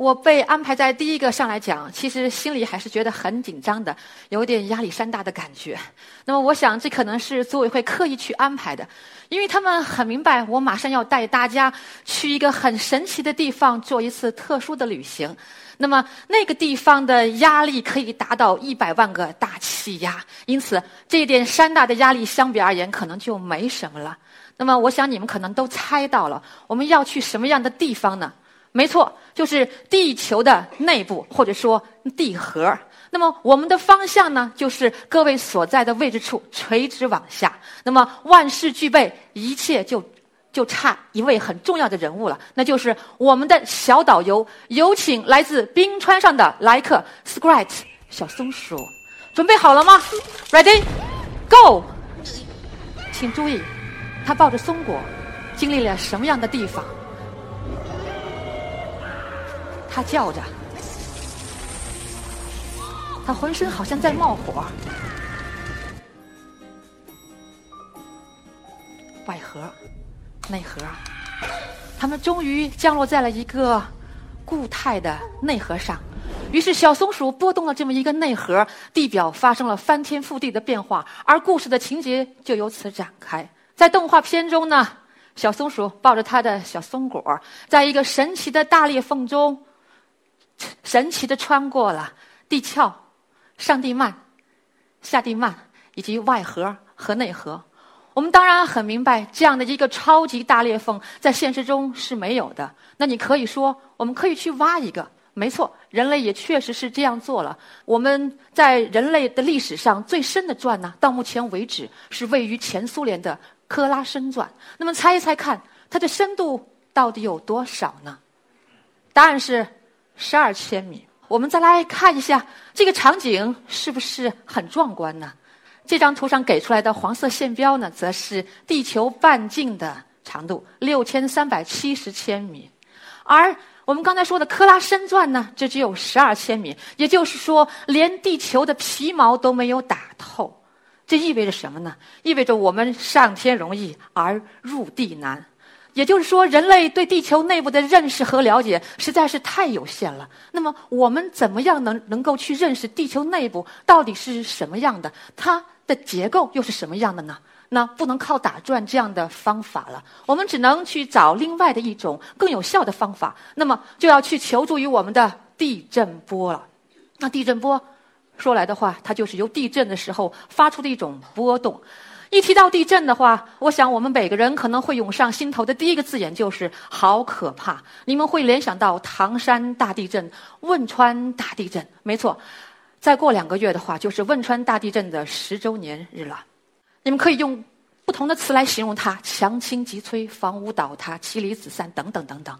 我被安排在第一个上来讲，其实心里还是觉得很紧张的，有点压力山大的感觉。那么，我想这可能是组委会刻意去安排的，因为他们很明白，我马上要带大家去一个很神奇的地方做一次特殊的旅行。那么，那个地方的压力可以达到一百万个大气压，因此这一点山大的压力相比而言，可能就没什么了。那么，我想你们可能都猜到了，我们要去什么样的地方呢？没错，就是地球的内部，或者说地核。那么我们的方向呢，就是各位所在的位置处垂直往下。那么万事俱备，一切就就差一位很重要的人物了，那就是我们的小导游。有请来自冰川上的来客 s c r a t 小松鼠，准备好了吗？Ready，Go！请注意，他抱着松果，经历了什么样的地方？他叫着，他浑身好像在冒火。外核、内核，他们终于降落在了一个固态的内核上。于是，小松鼠拨动了这么一个内核，地表发生了翻天覆地的变化，而故事的情节就由此展开。在动画片中呢，小松鼠抱着它的小松果，在一个神奇的大裂缝中。神奇的穿过了地壳、上地幔、下地幔以及外核和内核。我们当然很明白，这样的一个超级大裂缝在现实中是没有的。那你可以说，我们可以去挖一个。没错，人类也确实是这样做了。我们在人类的历史上最深的钻呢，到目前为止是位于前苏联的科拉深钻。那么猜一猜看，它的深度到底有多少呢？答案是。十二千米，我们再来看一下这个场景是不是很壮观呢？这张图上给出来的黄色线标呢，则是地球半径的长度，六千三百七十千米。而我们刚才说的科拉深钻呢，这只有十二千米，也就是说，连地球的皮毛都没有打透。这意味着什么呢？意味着我们上天容易而入地难。也就是说，人类对地球内部的认识和了解实在是太有限了。那么，我们怎么样能能够去认识地球内部到底是什么样的？它的结构又是什么样的呢？那不能靠打转这样的方法了，我们只能去找另外的一种更有效的方法。那么，就要去求助于我们的地震波了。那地震波，说来的话，它就是由地震的时候发出的一种波动。一提到地震的话，我想我们每个人可能会涌上心头的第一个字眼就是“好可怕”。你们会联想到唐山大地震、汶川大地震，没错。再过两个月的话，就是汶川大地震的十周年日了。你们可以用不同的词来形容它：强倾急摧、房屋倒塌、妻离子散等等等等。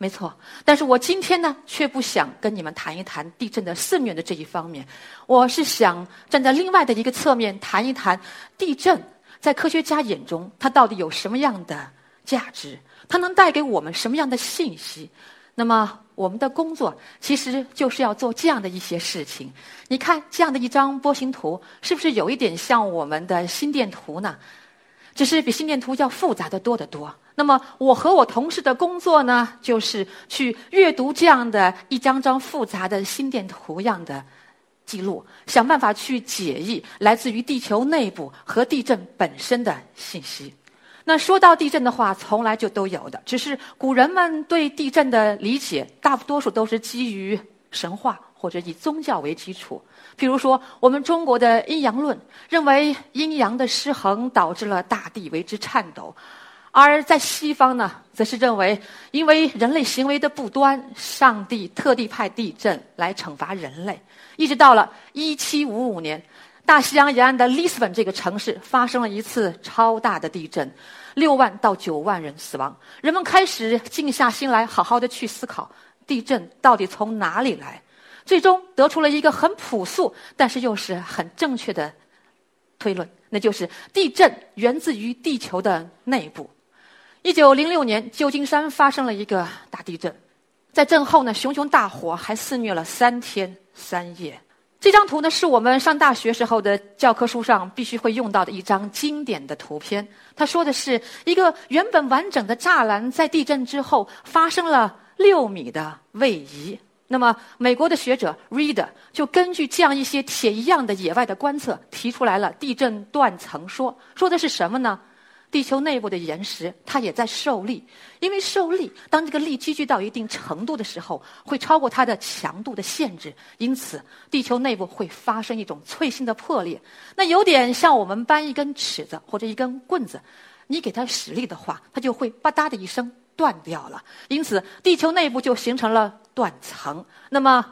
没错，但是我今天呢，却不想跟你们谈一谈地震的肆虐的这一方面。我是想站在另外的一个侧面谈一谈地震在科学家眼中它到底有什么样的价值，它能带给我们什么样的信息。那么我们的工作其实就是要做这样的一些事情。你看这样的一张波形图，是不是有一点像我们的心电图呢？只是比心电图要复杂的多得多。那么，我和我同事的工作呢，就是去阅读这样的一张张复杂的心电图样的记录，想办法去解译来自于地球内部和地震本身的信息。那说到地震的话，从来就都有的，只是古人们对地震的理解，大多数都是基于神话或者以宗教为基础。比如说，我们中国的阴阳论认为，阴阳的失衡导致了大地为之颤抖。而在西方呢，则是认为，因为人类行为的不端，上帝特地派地震来惩罚人类。一直到了一七五五年，大西洋沿岸的里斯本这个城市发生了一次超大的地震，六万到九万人死亡。人们开始静下心来，好好的去思考，地震到底从哪里来？最终得出了一个很朴素，但是又是很正确的推论，那就是地震源自于地球的内部。一九零六年，旧金山发生了一个大地震，在震后呢，熊熊大火还肆虐了三天三夜。这张图呢，是我们上大学时候的教科书上必须会用到的一张经典的图片。它说的是一个原本完整的栅栏在地震之后发生了六米的位移。那么，美国的学者 Read 就根据这样一些铁一样的野外的观测，提出来了地震断层说。说的是什么呢？地球内部的岩石，它也在受力，因为受力，当这个力积聚到一定程度的时候，会超过它的强度的限制，因此地球内部会发生一种脆性的破裂。那有点像我们搬一根尺子或者一根棍子，你给它使力的话，它就会吧嗒的一声断掉了。因此，地球内部就形成了断层，那么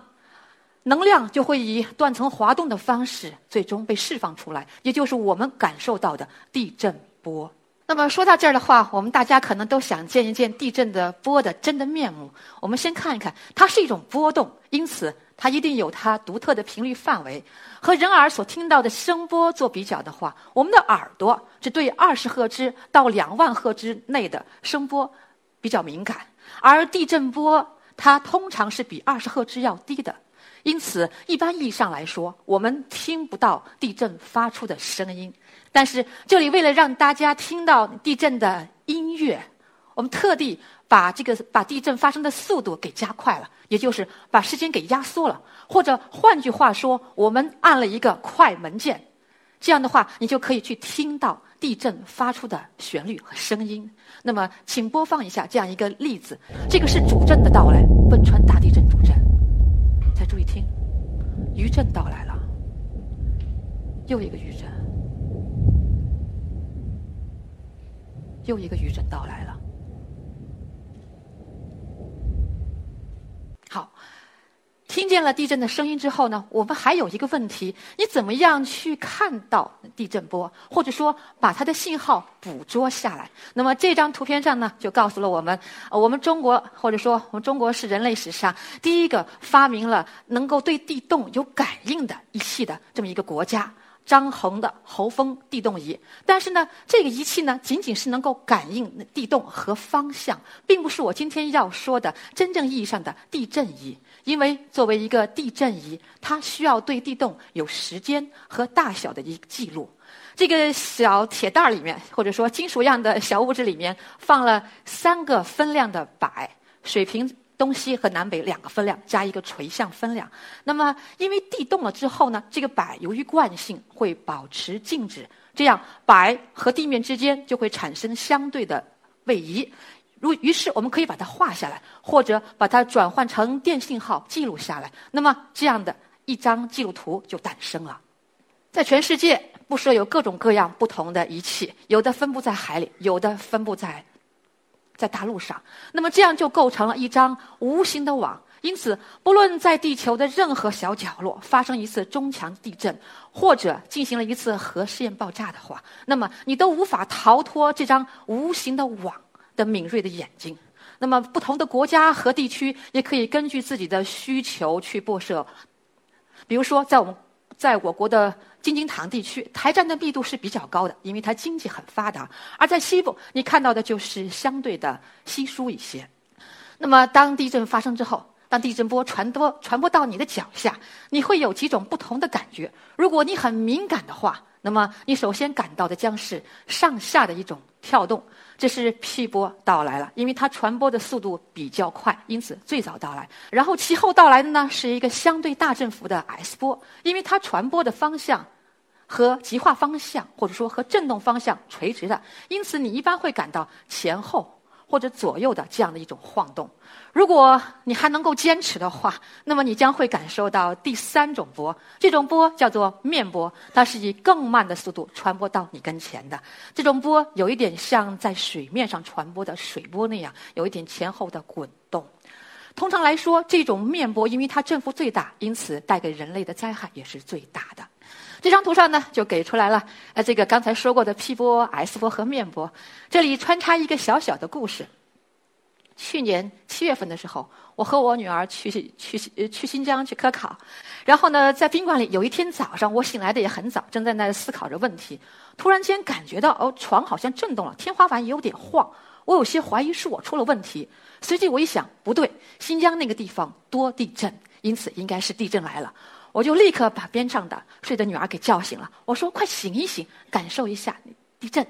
能量就会以断层滑动的方式最终被释放出来，也就是我们感受到的地震波。那么说到这儿的话，我们大家可能都想见一见地震的波的真的面目。我们先看一看，它是一种波动，因此它一定有它独特的频率范围。和人耳所听到的声波做比较的话，我们的耳朵只对二十赫兹到两万赫兹内的声波比较敏感，而地震波它通常是比二十赫兹要低的。因此，一般意义上来说，我们听不到地震发出的声音。但是这里为了让大家听到地震的音乐，我们特地把这个把地震发生的速度给加快了，也就是把时间给压缩了。或者换句话说，我们按了一个快门键，这样的话，你就可以去听到地震发出的旋律和声音。那么，请播放一下这样一个例子，这个是主震的到来，汶川大地震主震。再注意听，余震到来了，又一个余震。又一个余震到来了。好，听见了地震的声音之后呢，我们还有一个问题：你怎么样去看到地震波，或者说把它的信号捕捉下来？那么这张图片上呢，就告诉了我们，我们中国或者说我们中国是人类史上第一个发明了能够对地动有感应的仪器的这么一个国家。张衡的侯风地动仪，但是呢，这个仪器呢，仅仅是能够感应地动和方向，并不是我今天要说的真正意义上的地震仪。因为作为一个地震仪，它需要对地动有时间和大小的一个记录。这个小铁袋里面，或者说金属样的小物质里面，放了三个分量的摆，水平。东西和南北两个分量加一个垂向分量，那么因为地动了之后呢，这个摆由于惯性会保持静止，这样摆和地面之间就会产生相对的位移。如于是我们可以把它画下来，或者把它转换成电信号记录下来。那么这样的一张记录图就诞生了。在全世界不设有各种各样不同的仪器，有的分布在海里，有的分布在。在大陆上，那么这样就构成了一张无形的网。因此，不论在地球的任何小角落发生一次中强地震，或者进行了一次核试验爆炸的话，那么你都无法逃脱这张无形的网的敏锐的眼睛。那么，不同的国家和地区也可以根据自己的需求去布设。比如说，在我们在我国的。京津唐地区台站的密度是比较高的，因为它经济很发达；而在西部，你看到的就是相对的稀疏一些。那么，当地震发生之后，当地震波传播传播到你的脚下，你会有几种不同的感觉。如果你很敏感的话，那么你首先感到的将是上下的一种跳动。这是 P 波到来了，因为它传播的速度比较快，因此最早到来。然后其后到来的呢，是一个相对大振幅的 S 波，因为它传播的方向。和极化方向，或者说和振动方向垂直的，因此你一般会感到前后或者左右的这样的一种晃动。如果你还能够坚持的话，那么你将会感受到第三种波，这种波叫做面波，它是以更慢的速度传播到你跟前的。这种波有一点像在水面上传播的水波那样，有一点前后的滚动。通常来说，这种面波因为它振幅最大，因此带给人类的灾害也是最大的。这张图上呢，就给出来了，呃，这个刚才说过的 P 波、S 波和面波，这里穿插一个小小的故事。去年七月份的时候，我和我女儿去去去新疆去科考，然后呢，在宾馆里有一天早上，我醒来的也很早，正在那思考着问题，突然间感觉到哦，床好像震动了，天花板也有点晃，我有些怀疑是我出了问题。随即我一想，不对，新疆那个地方多地震，因此应该是地震来了。我就立刻把边上的睡的女儿给叫醒了，我说：“快醒一醒，感受一下地震。”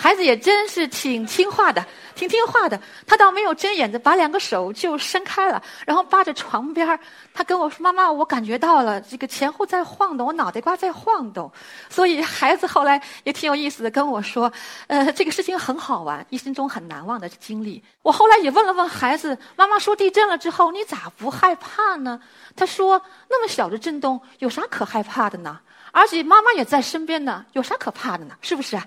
孩子也真是挺听话的，挺听话的。他倒没有睁眼的，把两个手就伸开了，然后扒着床边他跟我说：“妈妈，我感觉到了这个前后在晃动，我脑袋瓜在晃动。”所以孩子后来也挺有意思的跟我说：“呃，这个事情很好玩，一生中很难忘的经历。”我后来也问了问孩子：“妈妈说地震了之后，你咋不害怕呢？”他说：“那么小的震动，有啥可害怕的呢？而且妈妈也在身边呢，有啥可怕的呢？是不是啊？”